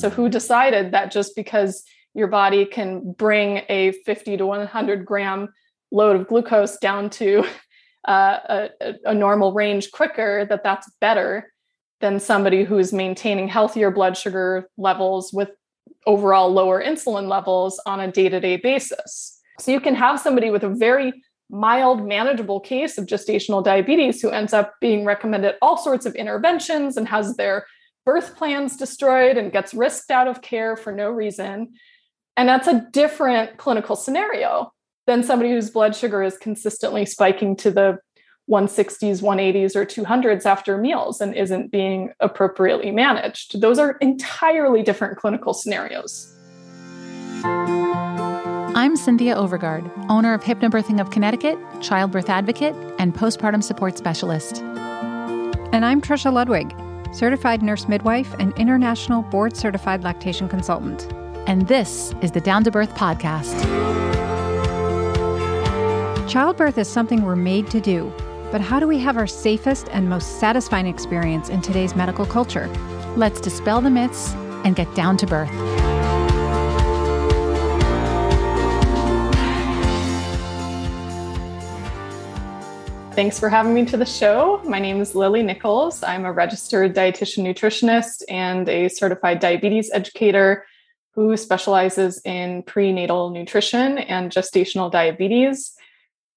So, who decided that just because your body can bring a 50 to 100 gram load of glucose down to uh, a, a normal range quicker, that that's better than somebody who's maintaining healthier blood sugar levels with overall lower insulin levels on a day to day basis. So you can have somebody with a very mild, manageable case of gestational diabetes who ends up being recommended all sorts of interventions and has their birth plans destroyed and gets risked out of care for no reason. And that's a different clinical scenario than somebody whose blood sugar is consistently spiking to the 160s, 180s, or 200s after meals and isn't being appropriately managed. Those are entirely different clinical scenarios. I'm Cynthia Overgard, owner of Hypnobirthing of Connecticut, childbirth advocate, and postpartum support specialist. And I'm Trisha Ludwig, certified nurse midwife and international board certified lactation consultant. And this is the Down to Birth podcast. Childbirth is something we're made to do but how do we have our safest and most satisfying experience in today's medical culture? Let's dispel the myths and get down to birth. Thanks for having me to the show. My name is Lily Nichols. I'm a registered dietitian nutritionist and a certified diabetes educator who specializes in prenatal nutrition and gestational diabetes.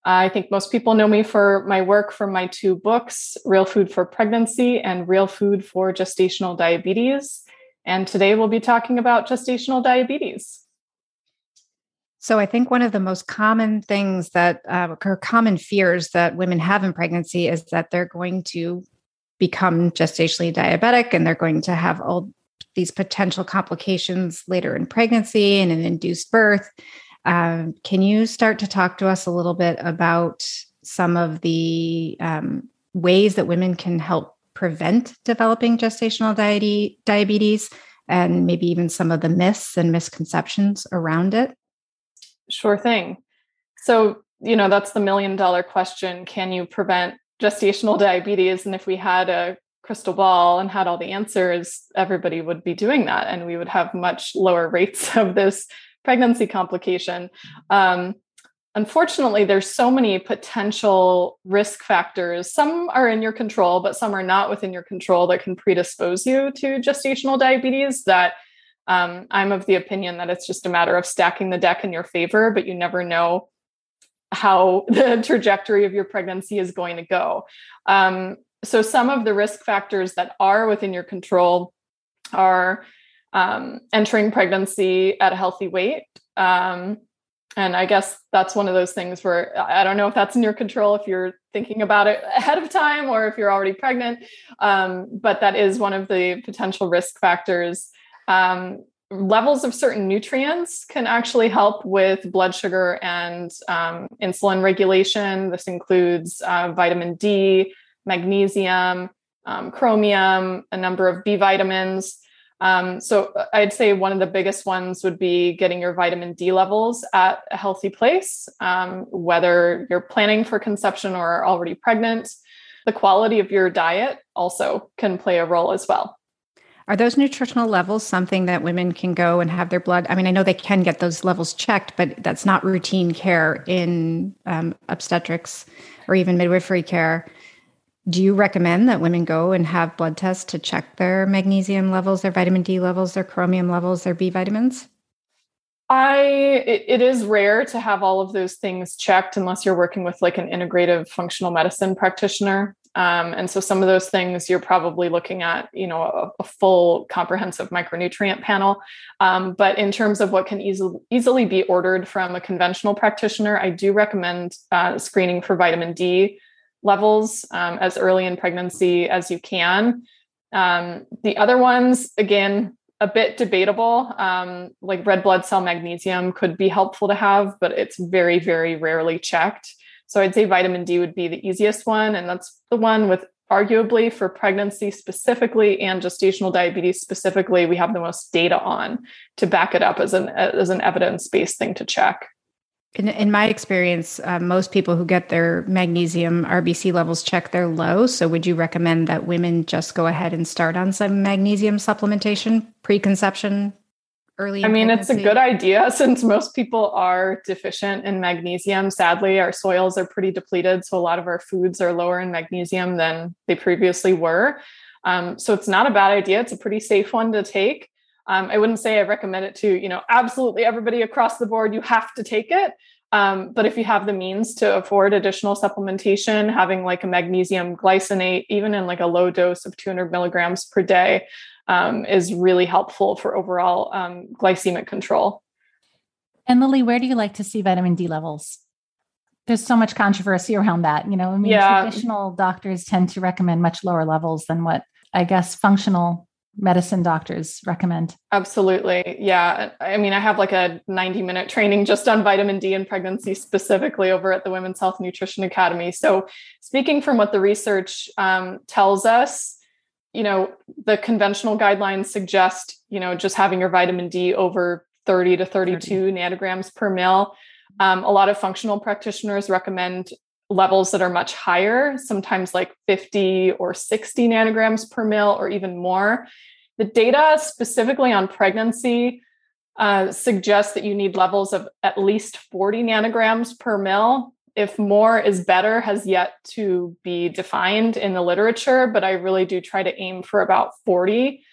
I think most people know me for my work from my two books, Real Food for Pregnancy and Real Food for Gestational Diabetes. And today we'll be talking about gestational diabetes. So, I think one of the most common things that, uh, or common fears that women have in pregnancy is that they're going to become gestationally diabetic and they're going to have all these potential complications later in pregnancy and an induced birth. Um, can you start to talk to us a little bit about some of the um, ways that women can help prevent developing gestational diabetes and maybe even some of the myths and misconceptions around it? Sure thing. So, you know, that's the million dollar question. Can you prevent gestational diabetes? And if we had a crystal ball and had all the answers, everybody would be doing that. And we would have much lower rates of this pregnancy complication. Um, unfortunately, there's so many potential risk factors. Some are in your control, but some are not within your control that can predispose you to gestational diabetes. That um, I'm of the opinion that it's just a matter of stacking the deck in your favor, but you never know how the trajectory of your pregnancy is going to go. Um, so, some of the risk factors that are within your control are um, entering pregnancy at a healthy weight. Um, and I guess that's one of those things where I don't know if that's in your control if you're thinking about it ahead of time or if you're already pregnant. Um, but that is one of the potential risk factors. Um, levels of certain nutrients can actually help with blood sugar and um, insulin regulation. This includes uh, vitamin D, magnesium, um, chromium, a number of B vitamins. Um, so uh, I'd say one of the biggest ones would be getting your vitamin D levels at a healthy place, um, whether you're planning for conception or already pregnant. The quality of your diet also can play a role as well. Are those nutritional levels something that women can go and have their blood? I mean, I know they can get those levels checked, but that's not routine care in um, obstetrics or even midwifery care. Do you recommend that women go and have blood tests to check their magnesium levels, their vitamin D levels, their chromium levels, their B vitamins? I it, it is rare to have all of those things checked unless you're working with like an integrative functional medicine practitioner. Um, and so some of those things you're probably looking at, you know, a, a full comprehensive micronutrient panel. Um, but in terms of what can easily easily be ordered from a conventional practitioner, I do recommend uh, screening for vitamin D levels um, as early in pregnancy as you can. Um, the other ones, again, a bit debatable. Um, like red blood cell magnesium could be helpful to have, but it's very, very rarely checked. So I'd say vitamin D would be the easiest one. And that's the one with arguably for pregnancy specifically and gestational diabetes specifically, we have the most data on to back it up as an, as an evidence based thing to check. In, in my experience, uh, most people who get their magnesium RBC levels check, they're low. So, would you recommend that women just go ahead and start on some magnesium supplementation preconception early? I mean, pregnancy? it's a good idea since most people are deficient in magnesium. Sadly, our soils are pretty depleted. So, a lot of our foods are lower in magnesium than they previously were. Um, so, it's not a bad idea. It's a pretty safe one to take. Um, I wouldn't say I recommend it to, you know, absolutely everybody across the board, you have to take it. Um, but if you have the means to afford additional supplementation, having like a magnesium glycinate, even in like a low dose of 200 milligrams per day, um, is really helpful for overall um, glycemic control. And Lily, where do you like to see vitamin D levels? There's so much controversy around that. You know, I mean, yeah. traditional doctors tend to recommend much lower levels than what I guess functional medicine doctors recommend. Absolutely. Yeah. I mean, I have like a 90 minute training just on vitamin D and pregnancy specifically over at the Women's Health Nutrition Academy. So, speaking from what the research um, tells us, you know, the conventional guidelines suggest, you know, just having your vitamin D over 30 to 32 30. nanograms per mil. Um, a lot of functional practitioners recommend levels that are much higher, sometimes like 50 or 60 nanograms per mil or even more. The data specifically on pregnancy uh, suggests that you need levels of at least 40 nanograms per mil. If more is better, has yet to be defined in the literature, but I really do try to aim for about 40.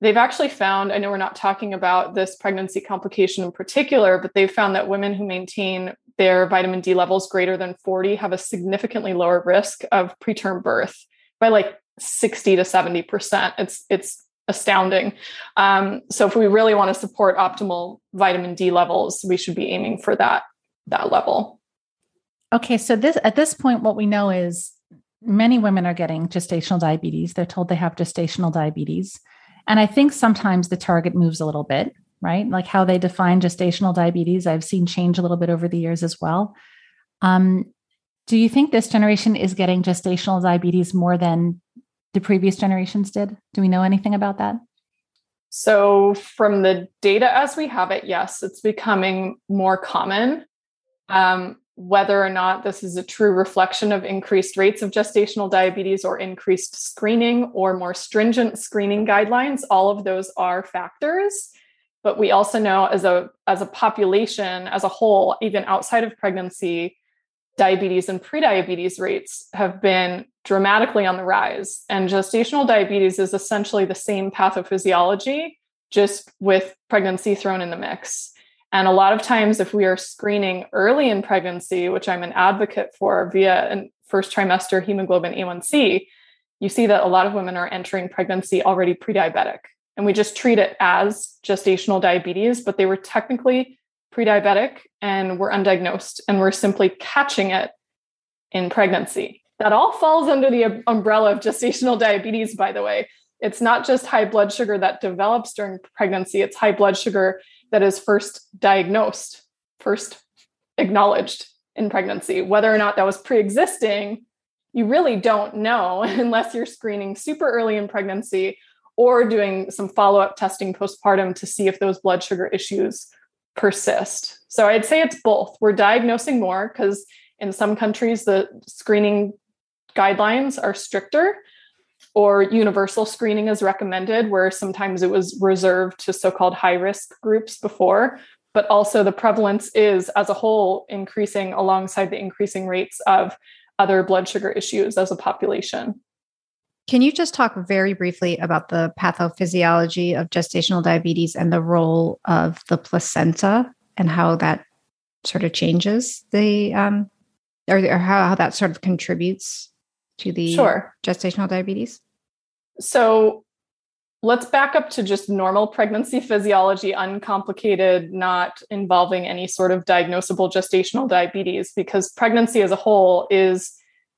They've actually found, I know we're not talking about this pregnancy complication in particular, but they've found that women who maintain their vitamin D levels greater than 40 have a significantly lower risk of preterm birth by like 60 to 70%. It's it's astounding. Um, so if we really want to support optimal vitamin D levels, we should be aiming for that that level. Okay, so this at this point what we know is many women are getting gestational diabetes. They're told they have gestational diabetes. And I think sometimes the target moves a little bit right? Like how they define gestational diabetes, I've seen change a little bit over the years as well. Um, do you think this generation is getting gestational diabetes more than the previous generations did? Do we know anything about that? So, from the data as we have it, yes, it's becoming more common. Um, whether or not this is a true reflection of increased rates of gestational diabetes or increased screening or more stringent screening guidelines, all of those are factors. But we also know as a as a population as a whole even outside of pregnancy diabetes and prediabetes rates have been dramatically on the rise. And gestational diabetes is essentially the same pathophysiology just with pregnancy thrown in the mix and a lot of times if we are screening early in pregnancy which i'm an advocate for via a first trimester hemoglobin a1c you see that a lot of women are entering pregnancy already pre-diabetic and we just treat it as gestational diabetes, but they were technically pre-diabetic and were undiagnosed and we're simply catching it in pregnancy. That all falls under the umbrella of gestational diabetes, by the way. It's not just high blood sugar that develops during pregnancy, it's high blood sugar that is first diagnosed, first acknowledged in pregnancy. Whether or not that was pre existing, you really don't know unless you're screening super early in pregnancy or doing some follow up testing postpartum to see if those blood sugar issues persist. So I'd say it's both. We're diagnosing more because in some countries, the screening guidelines are stricter or universal screening is recommended, where sometimes it was reserved to so called high risk groups before. But also, the prevalence is as a whole increasing alongside the increasing rates of other blood sugar issues as a population. Can you just talk very briefly about the pathophysiology of gestational diabetes and the role of the placenta and how that sort of changes the, um, or, or how, how that sort of contributes to the sure. gestational diabetes? So let's back up to just normal pregnancy physiology, uncomplicated, not involving any sort of diagnosable gestational diabetes, because pregnancy as a whole is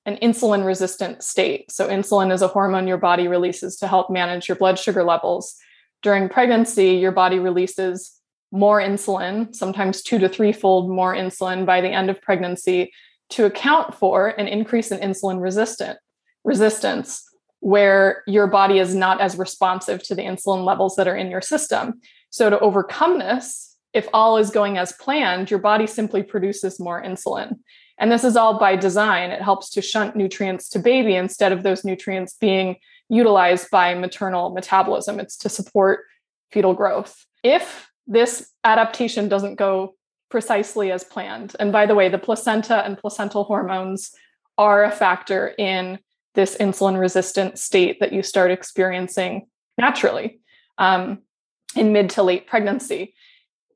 an insulin resistant state. So, insulin is a hormone your body releases to help manage your blood sugar levels. During pregnancy, your body releases more insulin, sometimes two to threefold more insulin by the end of pregnancy to account for an increase in insulin resistant resistance where your body is not as responsive to the insulin levels that are in your system. So to overcome this, if all is going as planned, your body simply produces more insulin. And this is all by design. It helps to shunt nutrients to baby instead of those nutrients being utilized by maternal metabolism. It's to support fetal growth. If this adaptation doesn't go precisely as planned, and by the way, the placenta and placental hormones are a factor in this insulin resistant state that you start experiencing naturally um, in mid to late pregnancy.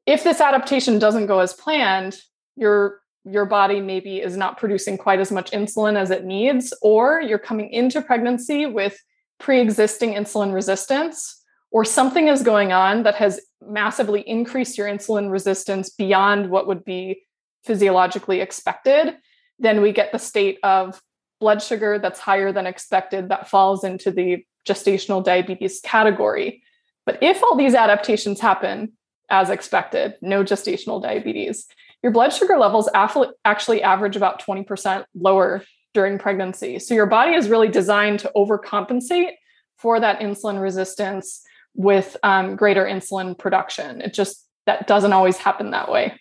If this adaptation doesn't go as planned, your your body maybe is not producing quite as much insulin as it needs, or you're coming into pregnancy with pre existing insulin resistance, or something is going on that has massively increased your insulin resistance beyond what would be physiologically expected, then we get the state of blood sugar that's higher than expected that falls into the gestational diabetes category. But if all these adaptations happen as expected, no gestational diabetes, your blood sugar levels actually average about 20% lower during pregnancy. So your body is really designed to overcompensate for that insulin resistance with um, greater insulin production. It just that doesn't always happen that way.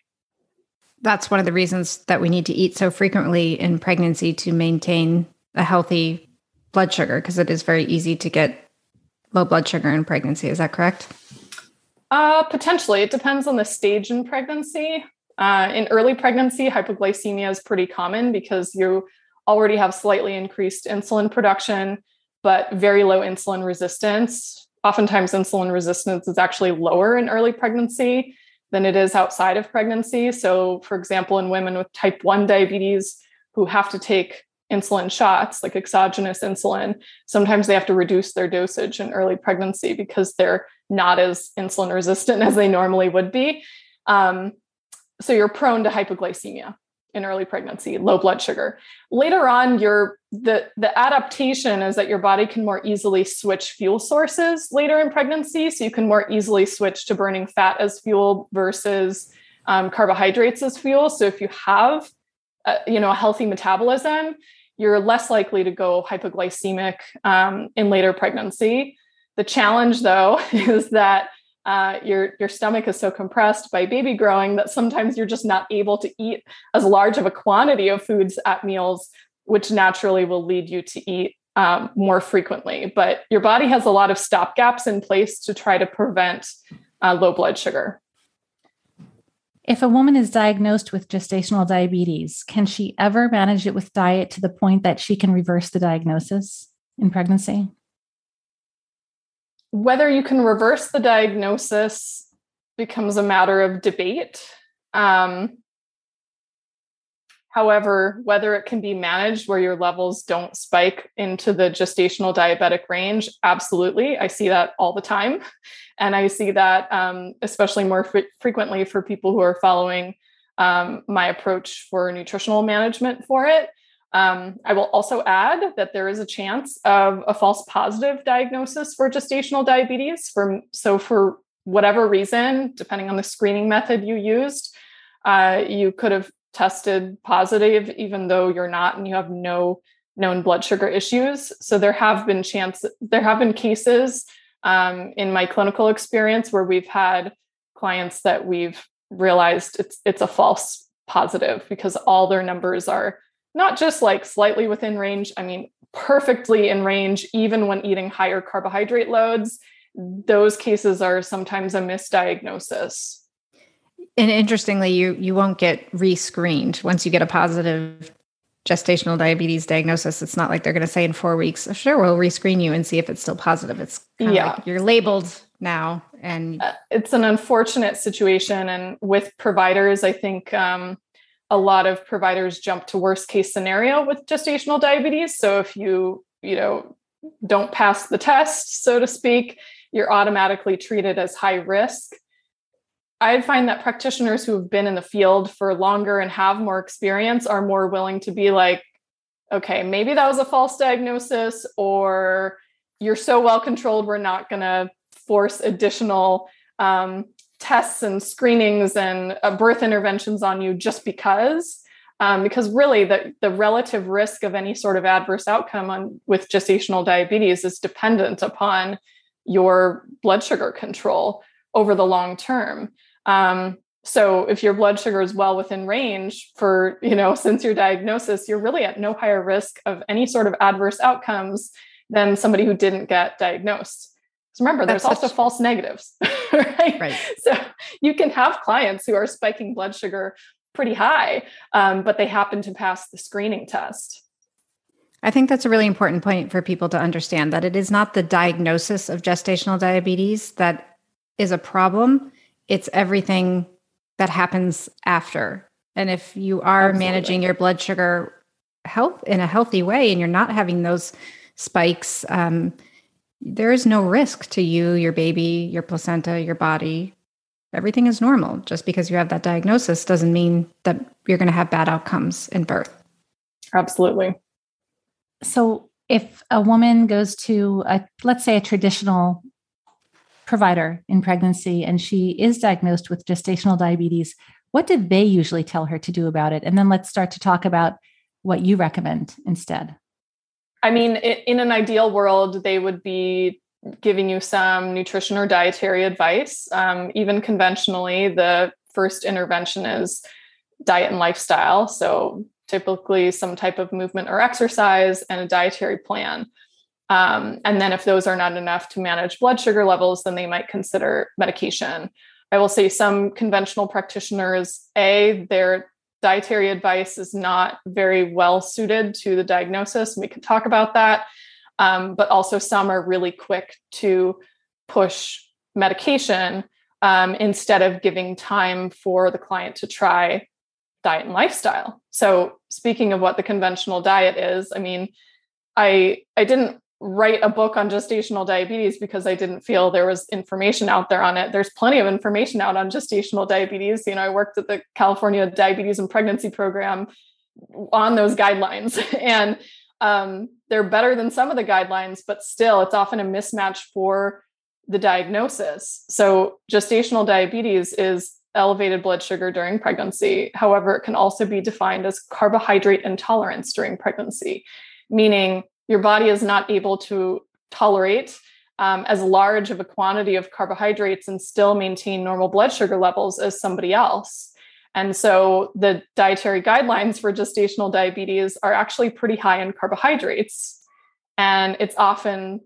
That's one of the reasons that we need to eat so frequently in pregnancy to maintain a healthy blood sugar because it is very easy to get low blood sugar in pregnancy. Is that correct? Uh, potentially. It depends on the stage in pregnancy. Uh, in early pregnancy, hypoglycemia is pretty common because you already have slightly increased insulin production, but very low insulin resistance. Oftentimes, insulin resistance is actually lower in early pregnancy than it is outside of pregnancy. So, for example, in women with type 1 diabetes who have to take insulin shots, like exogenous insulin, sometimes they have to reduce their dosage in early pregnancy because they're not as insulin resistant as they normally would be. Um, so, you're prone to hypoglycemia in early pregnancy, low blood sugar. Later on, your the the adaptation is that your body can more easily switch fuel sources later in pregnancy, so you can more easily switch to burning fat as fuel versus um, carbohydrates as fuel. So if you have a, you know a healthy metabolism, you're less likely to go hypoglycemic um, in later pregnancy. The challenge, though, is that uh, your your stomach is so compressed by baby growing that sometimes you're just not able to eat as large of a quantity of foods at meals, which naturally will lead you to eat um, more frequently. But your body has a lot of stop gaps in place to try to prevent uh, low blood sugar. If a woman is diagnosed with gestational diabetes, can she ever manage it with diet to the point that she can reverse the diagnosis in pregnancy? Whether you can reverse the diagnosis becomes a matter of debate. Um, however, whether it can be managed where your levels don't spike into the gestational diabetic range, absolutely. I see that all the time. And I see that um, especially more fre- frequently for people who are following um, my approach for nutritional management for it. Um, I will also add that there is a chance of a false positive diagnosis for gestational diabetes. For, so, for whatever reason, depending on the screening method you used, uh, you could have tested positive even though you're not and you have no known blood sugar issues. So there have been chance there have been cases um, in my clinical experience where we've had clients that we've realized it's it's a false positive because all their numbers are not just like slightly within range, I mean, perfectly in range, even when eating higher carbohydrate loads. Those cases are sometimes a misdiagnosis. And interestingly, you you won't get re-screened once you get a positive gestational diabetes diagnosis. It's not like they're going to say in four weeks, sure, we'll rescreen you and see if it's still positive. It's yeah, like you're labeled now, and uh, it's an unfortunate situation. And with providers, I think um, a lot of providers jump to worst case scenario with gestational diabetes. So if you, you know, don't pass the test, so to speak, you're automatically treated as high risk. I find that practitioners who have been in the field for longer and have more experience are more willing to be like, okay, maybe that was a false diagnosis, or you're so well controlled, we're not going to force additional um, tests and screenings and uh, birth interventions on you just because um, because really the, the relative risk of any sort of adverse outcome on with gestational diabetes is dependent upon your blood sugar control over the long term um, So if your blood sugar is well within range for, you know, since your diagnosis, you're really at no higher risk of any sort of adverse outcomes than somebody who didn't get diagnosed. So remember, there's That's also false negatives, right? right? So you can have clients who are spiking blood sugar pretty high, um, but they happen to pass the screening test. I think that's a really important point for people to understand that it is not the diagnosis of gestational diabetes that is a problem. It's everything that happens after. And if you are Absolutely. managing your blood sugar health in a healthy way and you're not having those spikes, um, there is no risk to you, your baby, your placenta, your body. Everything is normal. Just because you have that diagnosis doesn't mean that you're going to have bad outcomes in birth. Absolutely. So if a woman goes to a let's say a traditional provider in pregnancy and she is diagnosed with gestational diabetes, what did they usually tell her to do about it? And then let's start to talk about what you recommend instead. I mean, in an ideal world, they would be giving you some nutrition or dietary advice. Um, even conventionally, the first intervention is diet and lifestyle. So, typically some type of movement or exercise and a dietary plan. Um, and then, if those are not enough to manage blood sugar levels, then they might consider medication. I will say some conventional practitioners, A, their dietary advice is not very well suited to the diagnosis. We can talk about that. Um, but also, some are really quick to push medication um, instead of giving time for the client to try diet and lifestyle. So speaking of what the conventional diet is, I mean, I I didn't write a book on gestational diabetes because I didn't feel there was information out there on it. There's plenty of information out on gestational diabetes. You know, I worked at the California Diabetes and Pregnancy Program on those guidelines, and um, they're better than some of the guidelines, but still, it's often a mismatch for the diagnosis. So, gestational diabetes is elevated blood sugar during pregnancy. However, it can also be defined as carbohydrate intolerance during pregnancy, meaning your body is not able to tolerate um, as large of a quantity of carbohydrates and still maintain normal blood sugar levels as somebody else. And so the dietary guidelines for gestational diabetes are actually pretty high in carbohydrates. And it's often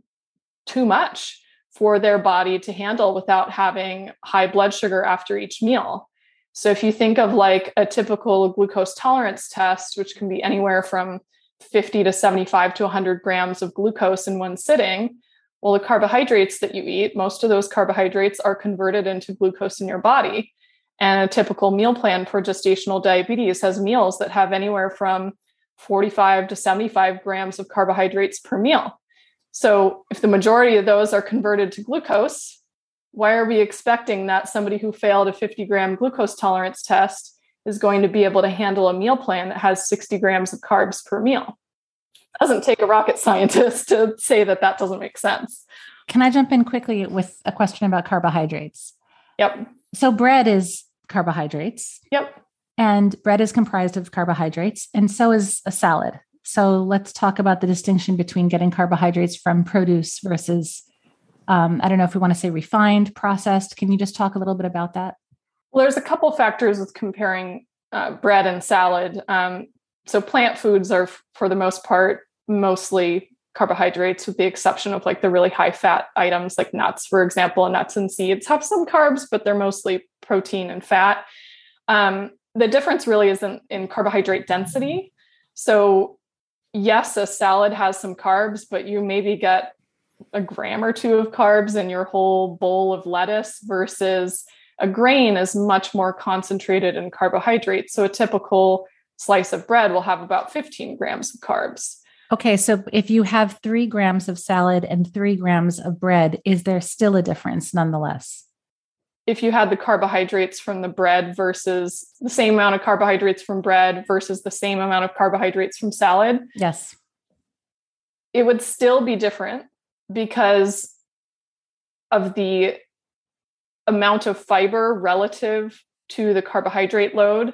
too much for their body to handle without having high blood sugar after each meal. So if you think of like a typical glucose tolerance test, which can be anywhere from 50 to 75 to 100 grams of glucose in one sitting, well, the carbohydrates that you eat, most of those carbohydrates are converted into glucose in your body. And a typical meal plan for gestational diabetes has meals that have anywhere from 45 to 75 grams of carbohydrates per meal. So, if the majority of those are converted to glucose, why are we expecting that somebody who failed a 50 gram glucose tolerance test is going to be able to handle a meal plan that has 60 grams of carbs per meal? It doesn't take a rocket scientist to say that that doesn't make sense. Can I jump in quickly with a question about carbohydrates? Yep. So, bread is carbohydrates. Yep. And bread is comprised of carbohydrates, and so is a salad. So let's talk about the distinction between getting carbohydrates from produce versus, um, I don't know if we want to say refined, processed. Can you just talk a little bit about that? Well, there's a couple factors with comparing uh, bread and salad. Um, so plant foods are, for the most part, mostly carbohydrates, with the exception of like the really high fat items like nuts, for example. And nuts and seeds have some carbs, but they're mostly protein and fat. Um, the difference really isn't in carbohydrate density. So yes, a salad has some carbs, but you maybe get a gram or two of carbs in your whole bowl of lettuce versus a grain is much more concentrated in carbohydrates. So a typical slice of bread will have about 15 grams of carbs. Okay, so if you have three grams of salad and three grams of bread, is there still a difference nonetheless? if you had the carbohydrates from the bread versus the same amount of carbohydrates from bread versus the same amount of carbohydrates from salad. Yes. It would still be different because of the amount of fiber relative to the carbohydrate load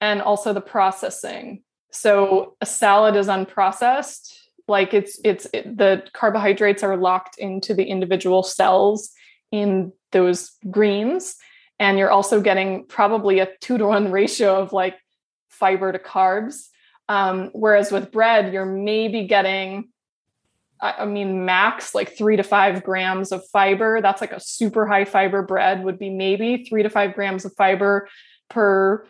and also the processing. So a salad is unprocessed, like it's it's it, the carbohydrates are locked into the individual cells in those greens And you're also getting probably a two to one ratio of like fiber to carbs. Um, whereas with bread, you're maybe getting, I mean, max like three to five grams of fiber. That's like a super high fiber bread would be maybe three to five grams of fiber per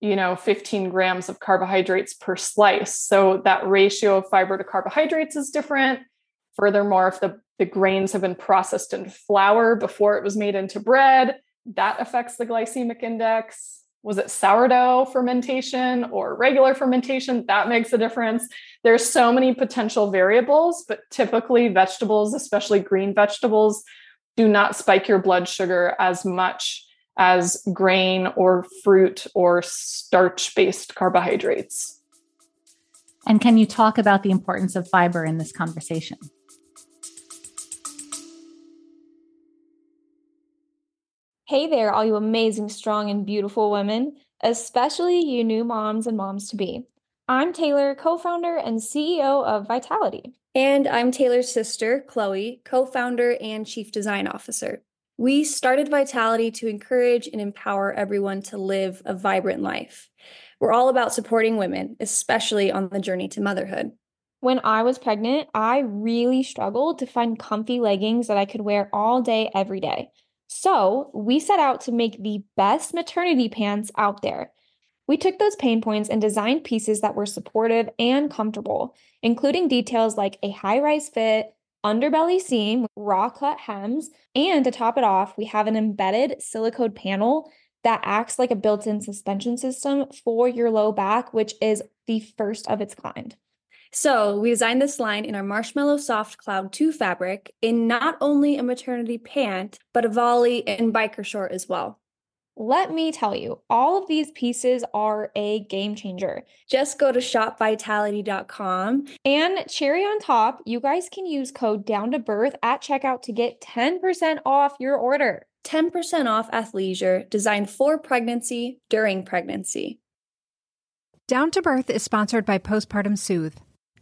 you know 15 grams of carbohydrates per slice. So that ratio of fiber to carbohydrates is different. Furthermore if the, the grains have been processed in flour before it was made into bread that affects the glycemic index was it sourdough fermentation or regular fermentation that makes a difference there's so many potential variables but typically vegetables especially green vegetables do not spike your blood sugar as much as grain or fruit or starch based carbohydrates. And can you talk about the importance of fiber in this conversation? Hey there, all you amazing, strong, and beautiful women, especially you new moms and moms to be. I'm Taylor, co founder and CEO of Vitality. And I'm Taylor's sister, Chloe, co founder and chief design officer. We started Vitality to encourage and empower everyone to live a vibrant life. We're all about supporting women, especially on the journey to motherhood. When I was pregnant, I really struggled to find comfy leggings that I could wear all day, every day. So we set out to make the best maternity pants out there. We took those pain points and designed pieces that were supportive and comfortable, including details like a high rise fit, underbelly seam, raw cut hems, and to top it off, we have an embedded silicone panel that acts like a built in suspension system for your low back, which is the first of its kind. So, we designed this line in our Marshmallow Soft Cloud 2 fabric in not only a maternity pant, but a volley and biker short as well. Let me tell you, all of these pieces are a game changer. Just go to shopvitality.com. And cherry on top, you guys can use code down to birth at checkout to get 10% off your order. 10% off athleisure designed for pregnancy during pregnancy. Down to Birth is sponsored by Postpartum Soothe.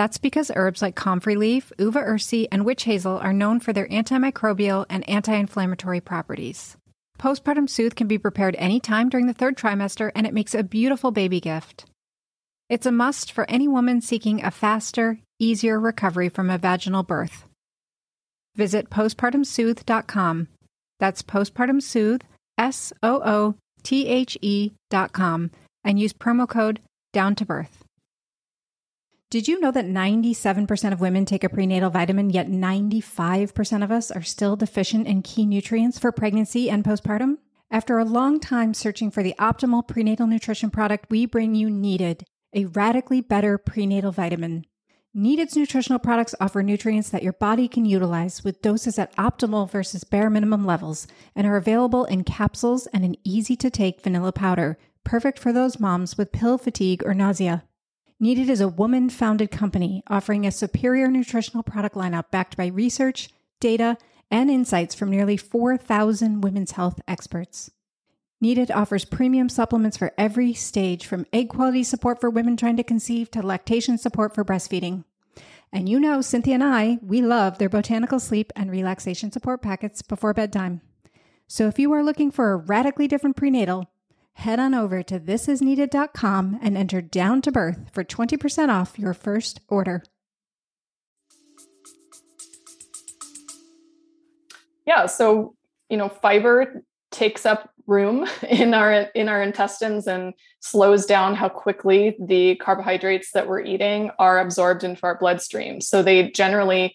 That's because herbs like comfrey leaf, uva ursi, and witch hazel are known for their antimicrobial and anti inflammatory properties. Postpartum Soothe can be prepared anytime during the third trimester, and it makes a beautiful baby gift. It's a must for any woman seeking a faster, easier recovery from a vaginal birth. Visit postpartumsoothe.com. That's postpartumsoothe, S O O T H E.com, and use promo code down to birth. Did you know that 97% of women take a prenatal vitamin, yet 95% of us are still deficient in key nutrients for pregnancy and postpartum? After a long time searching for the optimal prenatal nutrition product, we bring you Needed a radically better prenatal vitamin. Needed's nutritional products offer nutrients that your body can utilize with doses at optimal versus bare minimum levels and are available in capsules and an easy to take vanilla powder, perfect for those moms with pill fatigue or nausea. Needed is a woman founded company offering a superior nutritional product lineup backed by research, data, and insights from nearly 4,000 women's health experts. Needed offers premium supplements for every stage, from egg quality support for women trying to conceive to lactation support for breastfeeding. And you know, Cynthia and I, we love their botanical sleep and relaxation support packets before bedtime. So if you are looking for a radically different prenatal, head on over to thisisneeded.com and enter down to birth for 20% off your first order. Yeah, so you know, fiber takes up room in our in our intestines and slows down how quickly the carbohydrates that we're eating are absorbed into our bloodstream so they generally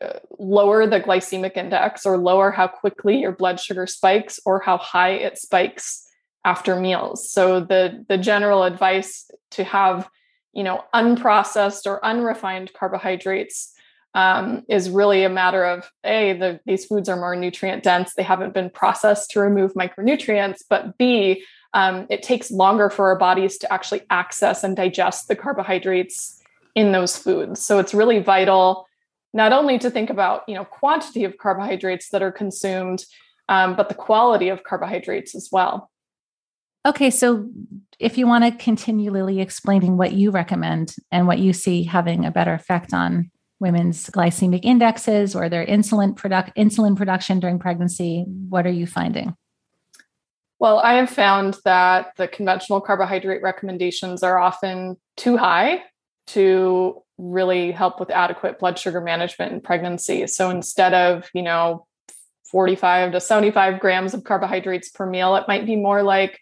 uh, lower the glycemic index or lower how quickly your blood sugar spikes or how high it spikes after meals so the the general advice to have you know unprocessed or unrefined carbohydrates um, is really a matter of a the, these foods are more nutrient dense they haven't been processed to remove micronutrients but b um, it takes longer for our bodies to actually access and digest the carbohydrates in those foods. So it's really vital not only to think about you know quantity of carbohydrates that are consumed, um, but the quality of carbohydrates as well. Okay, so if you want to continue, Lily, explaining what you recommend and what you see having a better effect on women's glycemic indexes or their insulin product insulin production during pregnancy, what are you finding? Well, I have found that the conventional carbohydrate recommendations are often too high to really help with adequate blood sugar management in pregnancy. So instead of, you know, 45 to 75 grams of carbohydrates per meal, it might be more like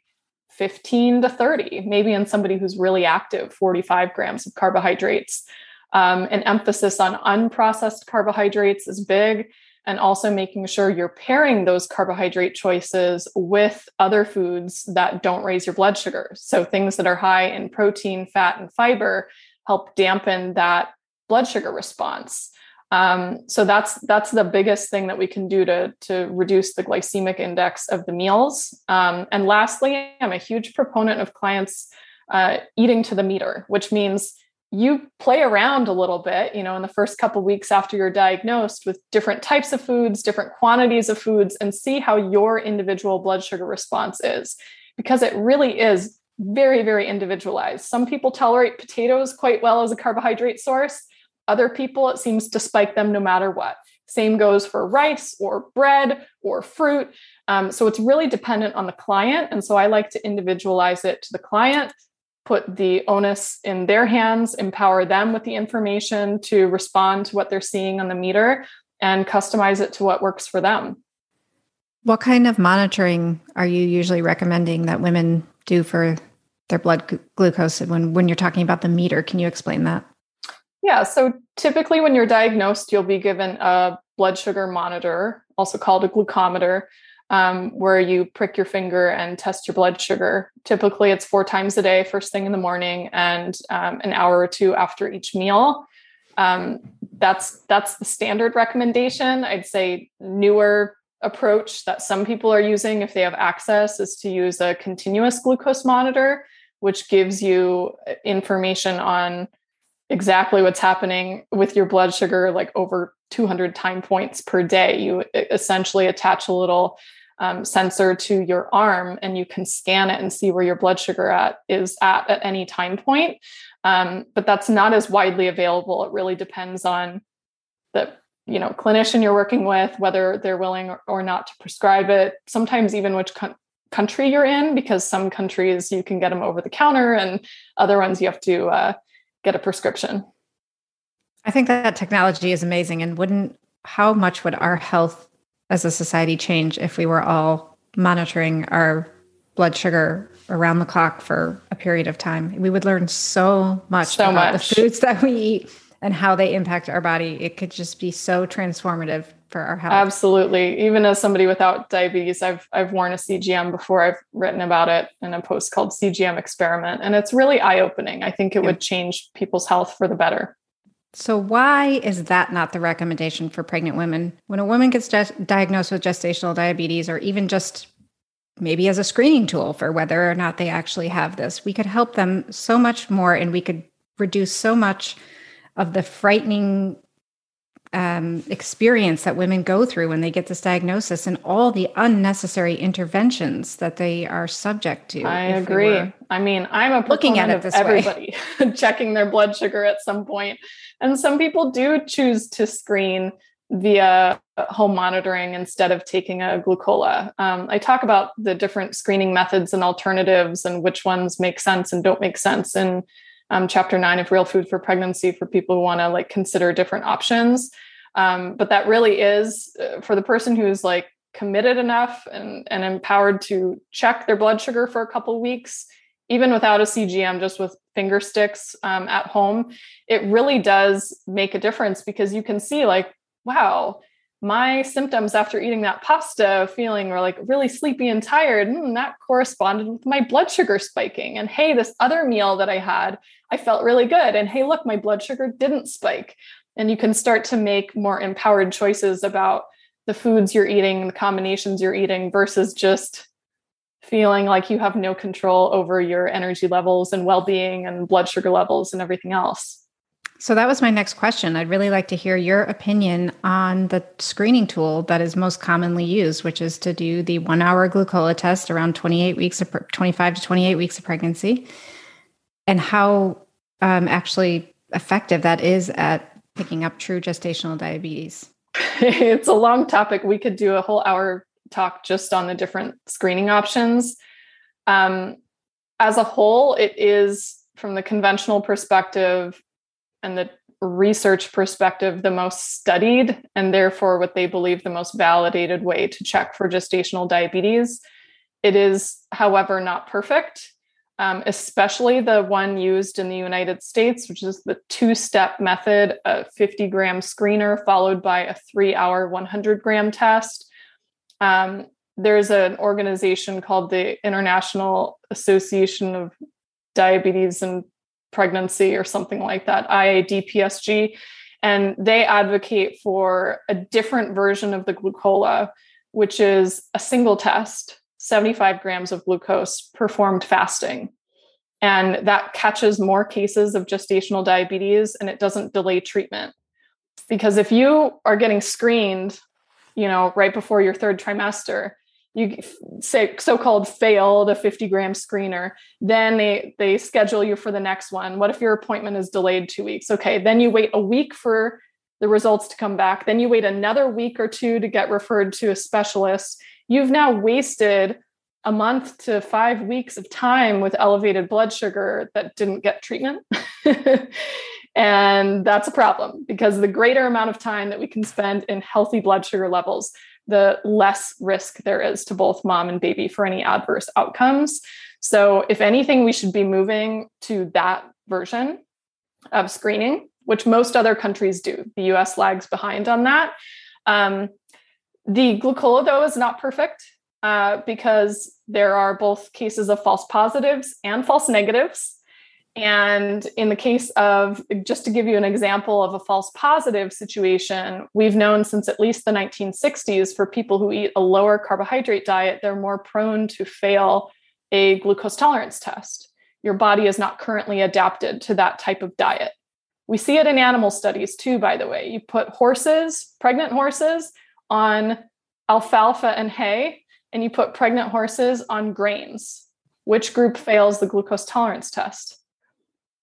15 to 30, maybe in somebody who's really active, 45 grams of carbohydrates. Um, an emphasis on unprocessed carbohydrates is big and also making sure you're pairing those carbohydrate choices with other foods that don't raise your blood sugar. So things that are high in protein, fat, and fiber help dampen that blood sugar response. Um, so that's that's the biggest thing that we can do to to reduce the glycemic index of the meals. Um, and lastly, I'm a huge proponent of clients uh, eating to the meter, which means you play around a little bit, you know, in the first couple weeks after you're diagnosed with different types of foods, different quantities of foods, and see how your individual blood sugar response is. Because it really is very, very individualized. Some people tolerate potatoes quite well as a carbohydrate source. Other people, it seems to spike them no matter what. Same goes for rice or bread or fruit. Um, so it's really dependent on the client. And so I like to individualize it to the client put the onus in their hands, empower them with the information to respond to what they're seeing on the meter, and customize it to what works for them. What kind of monitoring are you usually recommending that women do for their blood glucose when, when you're talking about the meter? Can you explain that? Yeah, so typically when you're diagnosed, you'll be given a blood sugar monitor, also called a glucometer um, where you prick your finger and test your blood sugar. Typically, it's four times a day, first thing in the morning, and um, an hour or two after each meal. Um, that's that's the standard recommendation. I'd say newer approach that some people are using if they have access is to use a continuous glucose monitor, which gives you information on exactly what's happening with your blood sugar, like over 200 time points per day. You essentially attach a little um, sensor to your arm and you can scan it and see where your blood sugar at is at at any time point. Um, but that's not as widely available. It really depends on the you know clinician you're working with whether they're willing or, not to prescribe it. Sometimes even which co- country you're in because some countries you can get them over the counter and other ones you have to uh, get a prescription i think that technology is amazing and wouldn't how much would our health as a society change if we were all monitoring our blood sugar around the clock for a period of time. We would learn so much so about much. the foods that we eat and how they impact our body. It could just be so transformative for our health. Absolutely. Even as somebody without diabetes, I've I've worn a CGM before. I've written about it in a post called CGM Experiment, and it's really eye opening. I think it yeah. would change people's health for the better. So, why is that not the recommendation for pregnant women? When a woman gets diagnosed with gestational diabetes, or even just maybe as a screening tool for whether or not they actually have this, we could help them so much more and we could reduce so much of the frightening um, experience that women go through when they get this diagnosis and all the unnecessary interventions that they are subject to. I agree. We I mean, I'm a looking at it of everybody checking their blood sugar at some point, and some people do choose to screen via home monitoring instead of taking a glucola. Um, I talk about the different screening methods and alternatives and which ones make sense and don't make sense in um, chapter nine of Real Food for Pregnancy for people who want to like consider different options. Um, but that really is uh, for the person who's like committed enough and, and empowered to check their blood sugar for a couple weeks, even without a CGM, just with finger sticks um, at home. It really does make a difference because you can see, like, wow, my symptoms after eating that pasta feeling were like really sleepy and tired mm, that corresponded with my blood sugar spiking. And hey this other meal that i had i felt really good. And hey look my blood sugar didn't spike. And you can start to make more empowered choices about the foods you're eating the combinations you're eating versus just feeling like you have no control over your energy levels and well-being and blood sugar levels and everything else So that was my next question. I'd really like to hear your opinion on the screening tool that is most commonly used, which is to do the one hour glucola test around 28 weeks of 25 to 28 weeks of pregnancy and how um, actually effective that is at picking up true gestational diabetes. it's a long topic. We could do a whole hour talk just on the different screening options. Um, as a whole, it is from the conventional perspective and the research perspective the most studied and therefore what they believe the most validated way to check for gestational diabetes. It is, however, not perfect, um, especially the one used in the United States, which is the two step method a 50 gram screener followed by a three hour 100 gram test. Um, there's an organization called the International Association of Diabetes and Pregnancy or something like that, IADPSG. And they advocate for a different version of the glucola, which is a single test, 75 grams of glucose performed fasting. And that catches more cases of gestational diabetes and it doesn't delay treatment. Because if you are getting screened, you know, right before your third trimester, you say so-called failed a 50 gram screener then they they schedule you for the next one. What if your appointment is delayed two weeks? Okay then you wait a week for the results to come back. Then you wait another week or two to get referred to a specialist. You've now wasted a month to five weeks of time with elevated blood sugar that didn't get treatment. And that's a problem because the greater amount of time that we can spend in healthy blood sugar levels the less risk there is to both mom and baby for any adverse outcomes. So, if anything, we should be moving to that version of screening, which most other countries do. The US lags behind on that. Um, the glucola, though, is not perfect uh, because there are both cases of false positives and false negatives. And in the case of, just to give you an example of a false positive situation, we've known since at least the 1960s for people who eat a lower carbohydrate diet, they're more prone to fail a glucose tolerance test. Your body is not currently adapted to that type of diet. We see it in animal studies too, by the way. You put horses, pregnant horses, on alfalfa and hay, and you put pregnant horses on grains. Which group fails the glucose tolerance test?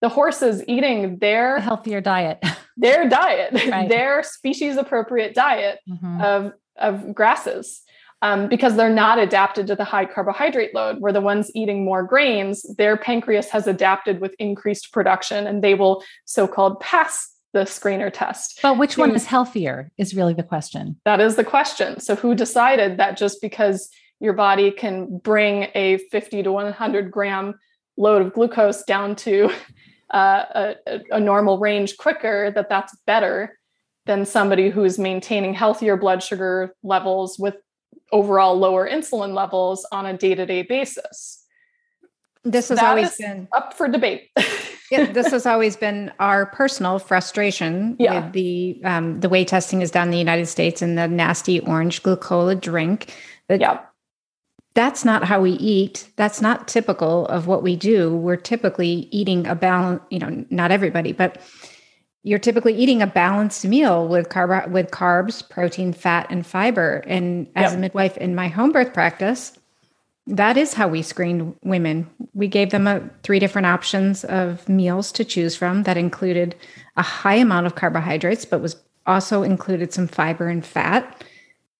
The horses eating their a healthier diet. their diet right. their species appropriate diet mm-hmm. of of grasses um, because they're not adapted to the high carbohydrate load. Where the ones eating more grains. Their pancreas has adapted with increased production and they will so-called pass the screener test. But which one is healthier is really the question. That is the question. So who decided that just because your body can bring a 50 to 100 gram load of glucose down to uh, a, a normal range quicker, that that's better than somebody who's maintaining healthier blood sugar levels with overall lower insulin levels on a day-to-day basis. This has that always been up for debate. yeah, this has always been our personal frustration yeah. with the um, the way testing is done in the United States and the nasty orange glucola drink. That yeah that's not how we eat. That's not typical of what we do. We're typically eating a balance, you know, not everybody, but you're typically eating a balanced meal with carb with carbs, protein, fat, and fiber. And as yep. a midwife in my home birth practice, that is how we screened women. We gave them a, three different options of meals to choose from that included a high amount of carbohydrates, but was also included some fiber and fat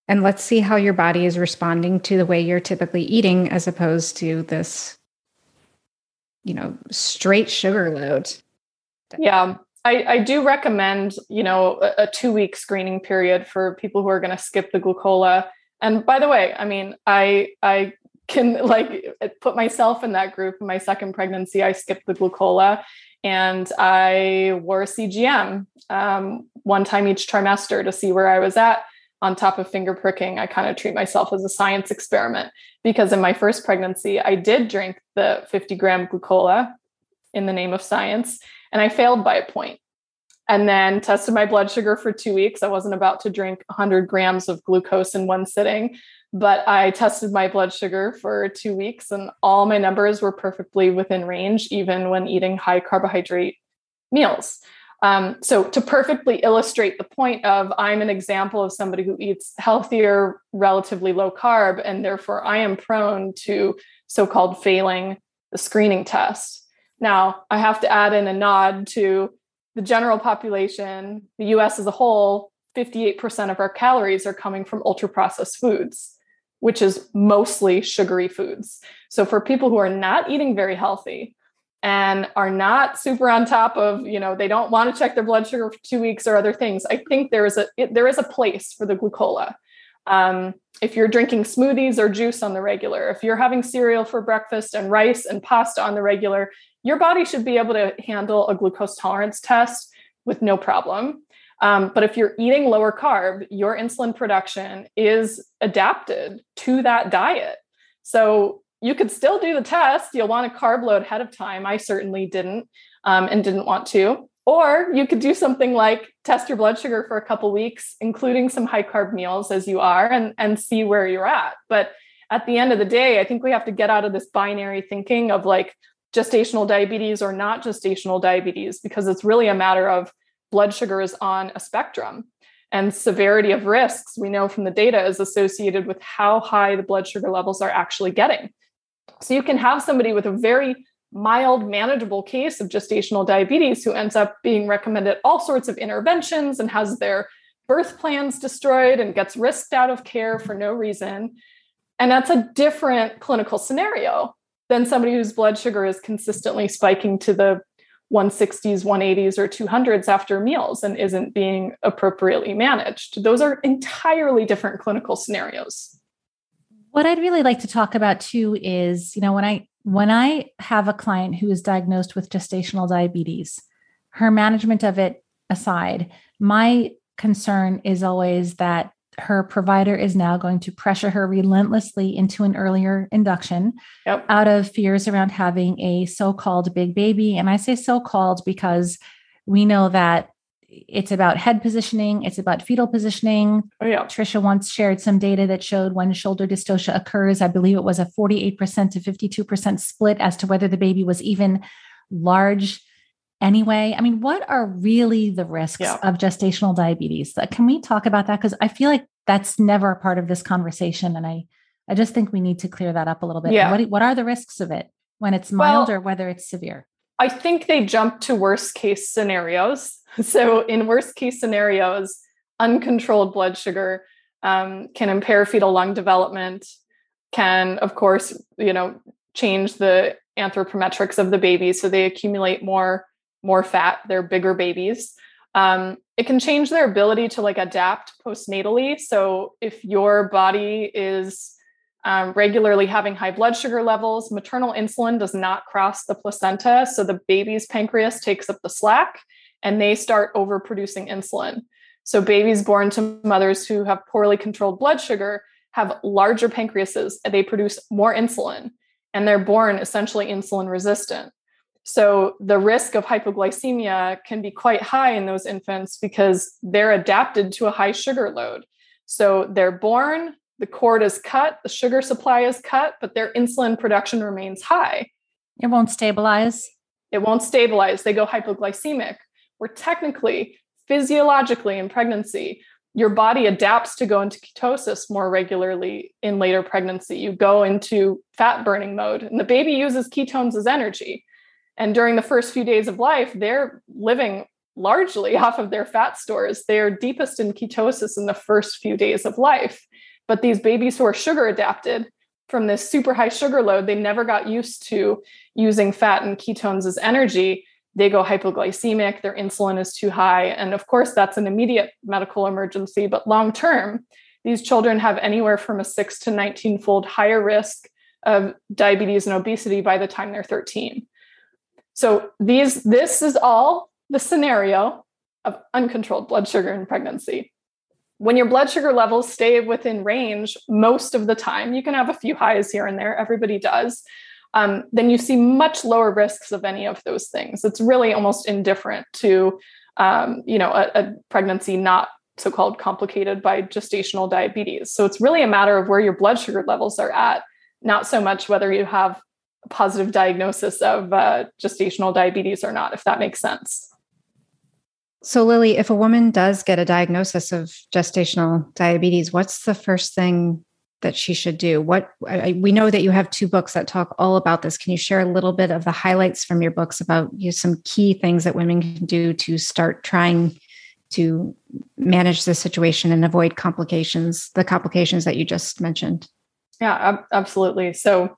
and let's see how your body is responding to the way you're typically eating as opposed to this you know straight sugar load. Yeah I, I do recommend you know a, a two week screening period for people who are going to skip the glucola. And by the way i mean i i can like put myself in that group. In my second pregnancy i skipped the glucola and i wore a cgm um, one time each trimester to see where i was at on top of finger pricking, I kind of treat myself as a science experiment because in my first pregnancy, I did drink the 50 gram glucola in the name of science and I failed by a point. And then tested my blood sugar for two weeks. I wasn't about to drink 100 grams of glucose in one sitting, but I tested my blood sugar for two weeks and all my numbers were perfectly within range, even when eating high carbohydrate meals. Um, so, to perfectly illustrate the point of I'm an example of somebody who eats healthier, relatively low carb, and therefore I am prone to so called failing the screening test. Now, I have to add in a nod to the general population, the US as a whole, 58% of our calories are coming from ultra processed foods, which is mostly sugary foods. So, for people who are not eating very healthy, and are not super on top of you know they don't want to check their blood sugar for two weeks or other things. I think there is a it, there is a place for the glucola. Um, if you're drinking smoothies or juice on the regular if you're having cereal for breakfast and rice and pasta on the regular your body should be able to handle a glucose tolerance test with no problem. Um, but if you're eating lower carb your insulin production is adapted to that diet. So you could still do the test. You'll want to carb load ahead of time. I certainly didn't um, and didn't want to. Or you could do something like test your blood sugar for a couple weeks, including some high carb meals as you are, and, and see where you're at. But at the end of the day, I think we have to get out of this binary thinking of like gestational diabetes or not gestational diabetes, because it's really a matter of blood sugar is on a spectrum and severity of risks we know from the data is associated with how high the blood sugar levels are actually getting so you can have somebody with a very mild, manageable case of gestational diabetes who ends up being recommended all sorts of interventions and has their birth plans destroyed and gets risked out of care for no reason. And that's a different clinical scenario than somebody whose blood sugar is consistently spiking to the 160s, 180s, or 200s after meals and isn't being appropriately managed. Those are entirely different clinical scenarios what I'd really like to talk about too is, you know, when I when I have a client who is diagnosed with gestational diabetes, her management of it aside, my concern is always that her provider is now going to pressure her relentlessly into an earlier induction yep. out of fears around having a so-called big baby and i say so-called because we know that it's about head positioning, it's about fetal positioning. Oh, yeah. Trisha once shared some data that showed when shoulder dystocia occurs, I believe it was a 48% to 52% split as to whether the baby was even large anyway. I mean, what are really the risks yeah. of gestational diabetes? Can we talk about that? Because I feel like that's never a part of this conversation. And I, I just think we need to clear that up a little bit. Yeah. What, what are the risks of it when it's mild well, or whether it's severe? I think they jump to worst case scenarios. So, in worst case scenarios, uncontrolled blood sugar um, can impair fetal lung development, can, of course, you know, change the anthropometrics of the baby, so they accumulate more more fat. They're bigger babies. Um, it can change their ability to like adapt postnatally. So, if your body is um, regularly having high blood sugar levels. Maternal insulin does not cross the placenta, so the baby's pancreas takes up the slack and they start overproducing insulin. So, babies born to mothers who have poorly controlled blood sugar have larger pancreases, they produce more insulin, and they're born essentially insulin resistant. So, the risk of hypoglycemia can be quite high in those infants because they're adapted to a high sugar load. So, they're born the cord is cut, the sugar supply is cut, but their insulin production remains high. It won't stabilize. It won't stabilize. They go hypoglycemic. Where technically, physiologically in pregnancy, your body adapts to go into ketosis more regularly in later pregnancy. You go into fat burning mode, and the baby uses ketones as energy. And during the first few days of life, they're living largely off of their fat stores. They are deepest in ketosis in the first few days of life. But these babies who are sugar adapted from this super high sugar load, they never got used to using fat and ketones as energy. They go hypoglycemic, their insulin is too high. And of course, that's an immediate medical emergency. But long term, these children have anywhere from a six to 19 fold higher risk of diabetes and obesity by the time they're 13. So these this is all the scenario of uncontrolled blood sugar in pregnancy when your blood sugar levels stay within range most of the time, you can have a few highs here and there, everybody does. Um, then you see much lower risks of any of those things. It's really almost indifferent to, um, you know, a, a pregnancy not so-called complicated by gestational diabetes. So it's really a matter of where your blood sugar levels are at, not so much whether you have a positive diagnosis of uh, gestational diabetes or not, if that makes sense. So, Lily, if a woman does get a diagnosis of gestational diabetes, what's the first thing that she should do? What I, we know that you have two books that talk all about this. Can you share a little bit of the highlights from your books about you know, some key things that women can do to start trying to manage the situation and avoid complications, the complications that you just mentioned? Yeah, ab- absolutely. So,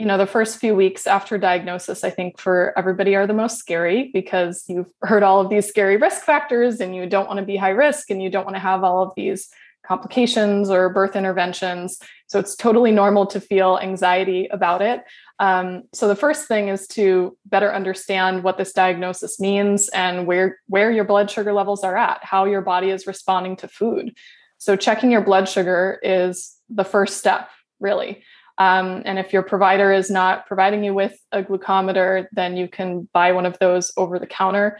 you know, the first few weeks after diagnosis, I think for everybody are the most scary because you've heard all of these scary risk factors and you don't want to be high risk and you don't want to have all of these complications or birth interventions. So it's totally normal to feel anxiety about it. Um, so the first thing is to better understand what this diagnosis means and where where your blood sugar levels are at, how your body is responding to food. So checking your blood sugar is the first step, really. Um, and if your provider is not providing you with a glucometer, then you can buy one of those over the counter.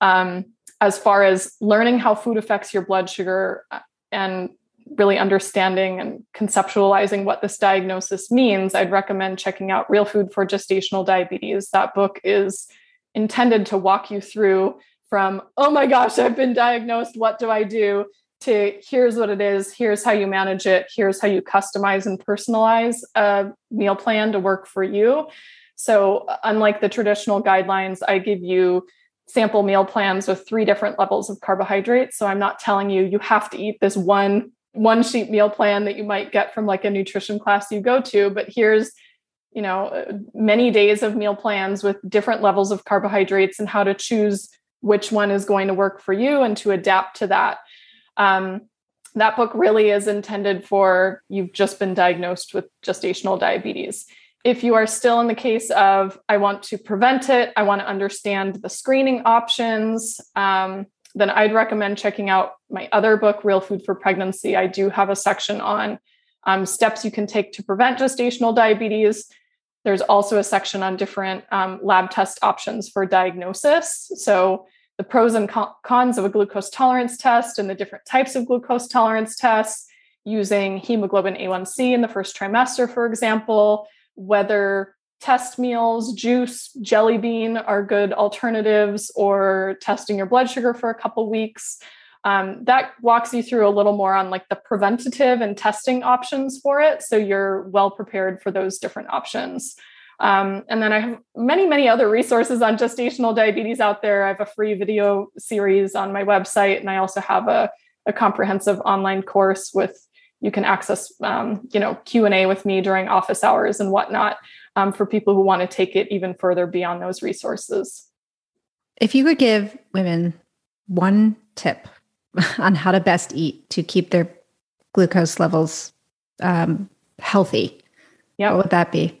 Um, as far as learning how food affects your blood sugar uh, and really understanding and conceptualizing what this diagnosis means, I'd recommend checking out Real Food for Gestational Diabetes. That book is intended to walk you through from, oh my gosh, I've been diagnosed, what do I do? To here's what it is, here's how you manage it, here's how you customize and personalize a meal plan to work for you. So, unlike the traditional guidelines, I give you sample meal plans with three different levels of carbohydrates. So, I'm not telling you you have to eat this one one sheet meal plan that you might get from like a nutrition class you go to but here's you know many days of meal plans with different levels of carbohydrates and how to choose which one is going to work for you and to adapt to that um, that book really is intended for you've just been diagnosed with gestational diabetes if you are still in the case of i want to prevent it i want to understand the screening options um, then I'd recommend checking out my other book, Real Food for Pregnancy. I do have a section on um, steps you can take to prevent gestational diabetes. There's also a section on different um, lab test options for diagnosis. So, the pros and cons of a glucose tolerance test and the different types of glucose tolerance tests, using hemoglobin A1C in the first trimester, for example, whether test meals, juice, jelly bean are good alternatives, or testing your blood sugar for a couple weeks. Um, that walks you through a little more on like the preventative and testing options for it. So you're well prepared for those different options. Um, and then I have many, many other resources on gestational diabetes out there. I have a free video series on my website, and I also have a, a comprehensive online course with you can access, um, you know, Q and A with me during office hours and whatnot um, for people who want to take it even further beyond those resources. If you could give women one tip on how to best eat to keep their glucose levels um, healthy, what would that be?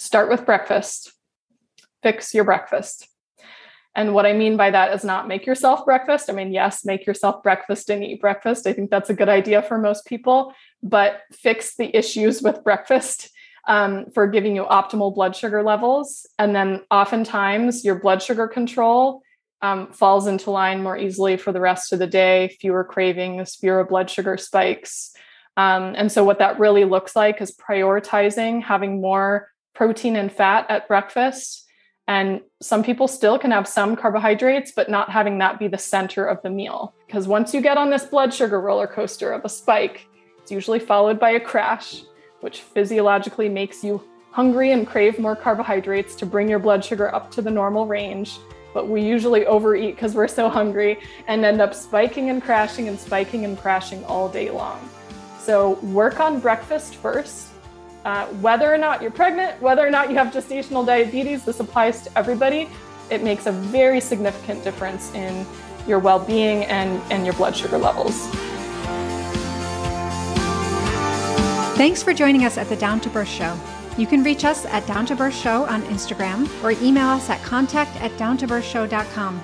Start with breakfast. Fix your breakfast. And what I mean by that is not make yourself breakfast. I mean, yes, make yourself breakfast and eat breakfast. I think that's a good idea for most people, but fix the issues with breakfast um, for giving you optimal blood sugar levels. And then oftentimes your blood sugar control um, falls into line more easily for the rest of the day, fewer cravings, fewer blood sugar spikes. Um, and so, what that really looks like is prioritizing having more protein and fat at breakfast. And some people still can have some carbohydrates, but not having that be the center of the meal. Because once you get on this blood sugar roller coaster of a spike, it's usually followed by a crash which physiologically makes you hungry and crave more carbohydrates to bring your blood sugar up to the normal range. But we usually overeat because we're so hungry and end up spiking and crashing and spiking and crashing all day long. So, work on breakfast first. Uh, whether or not you're pregnant, whether or not you have gestational diabetes, this applies to everybody. It makes a very significant difference in your well being and, and your blood sugar levels. Thanks for joining us at the Down to Birth Show. You can reach us at Down to Birth Show on Instagram or email us at contact at downtobirthshow.com.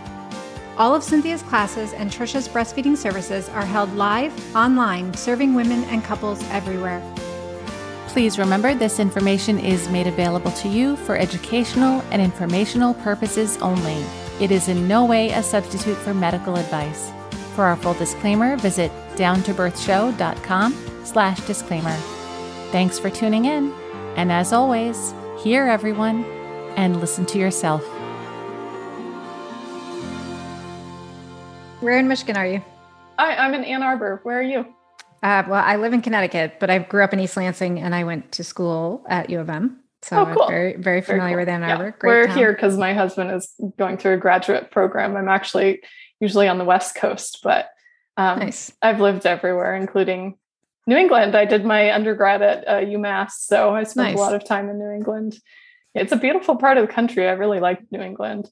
All of Cynthia's classes and Trisha's breastfeeding services are held live, online, serving women and couples everywhere. Please remember this information is made available to you for educational and informational purposes only. It is in no way a substitute for medical advice. For our full disclaimer, visit downtobirthshow.com slash disclaimer. Thanks for tuning in. And as always, hear everyone and listen to yourself. Where in Michigan are you? I, I'm in Ann Arbor. Where are you? Uh, well, I live in Connecticut, but I grew up in East Lansing and I went to school at U of M. So Oh, cool. I'm very, very familiar Very with Ann. Arbor. Yeah. Great We're town. here because my husband is going through a graduate program. I'm actually usually on the West Coast, but um, Nice. I've lived everywhere, including New England. I did my undergrad at uh, UMass, so I spent Nice. a lot of time in New England. It's a beautiful part of the country. I really like New England.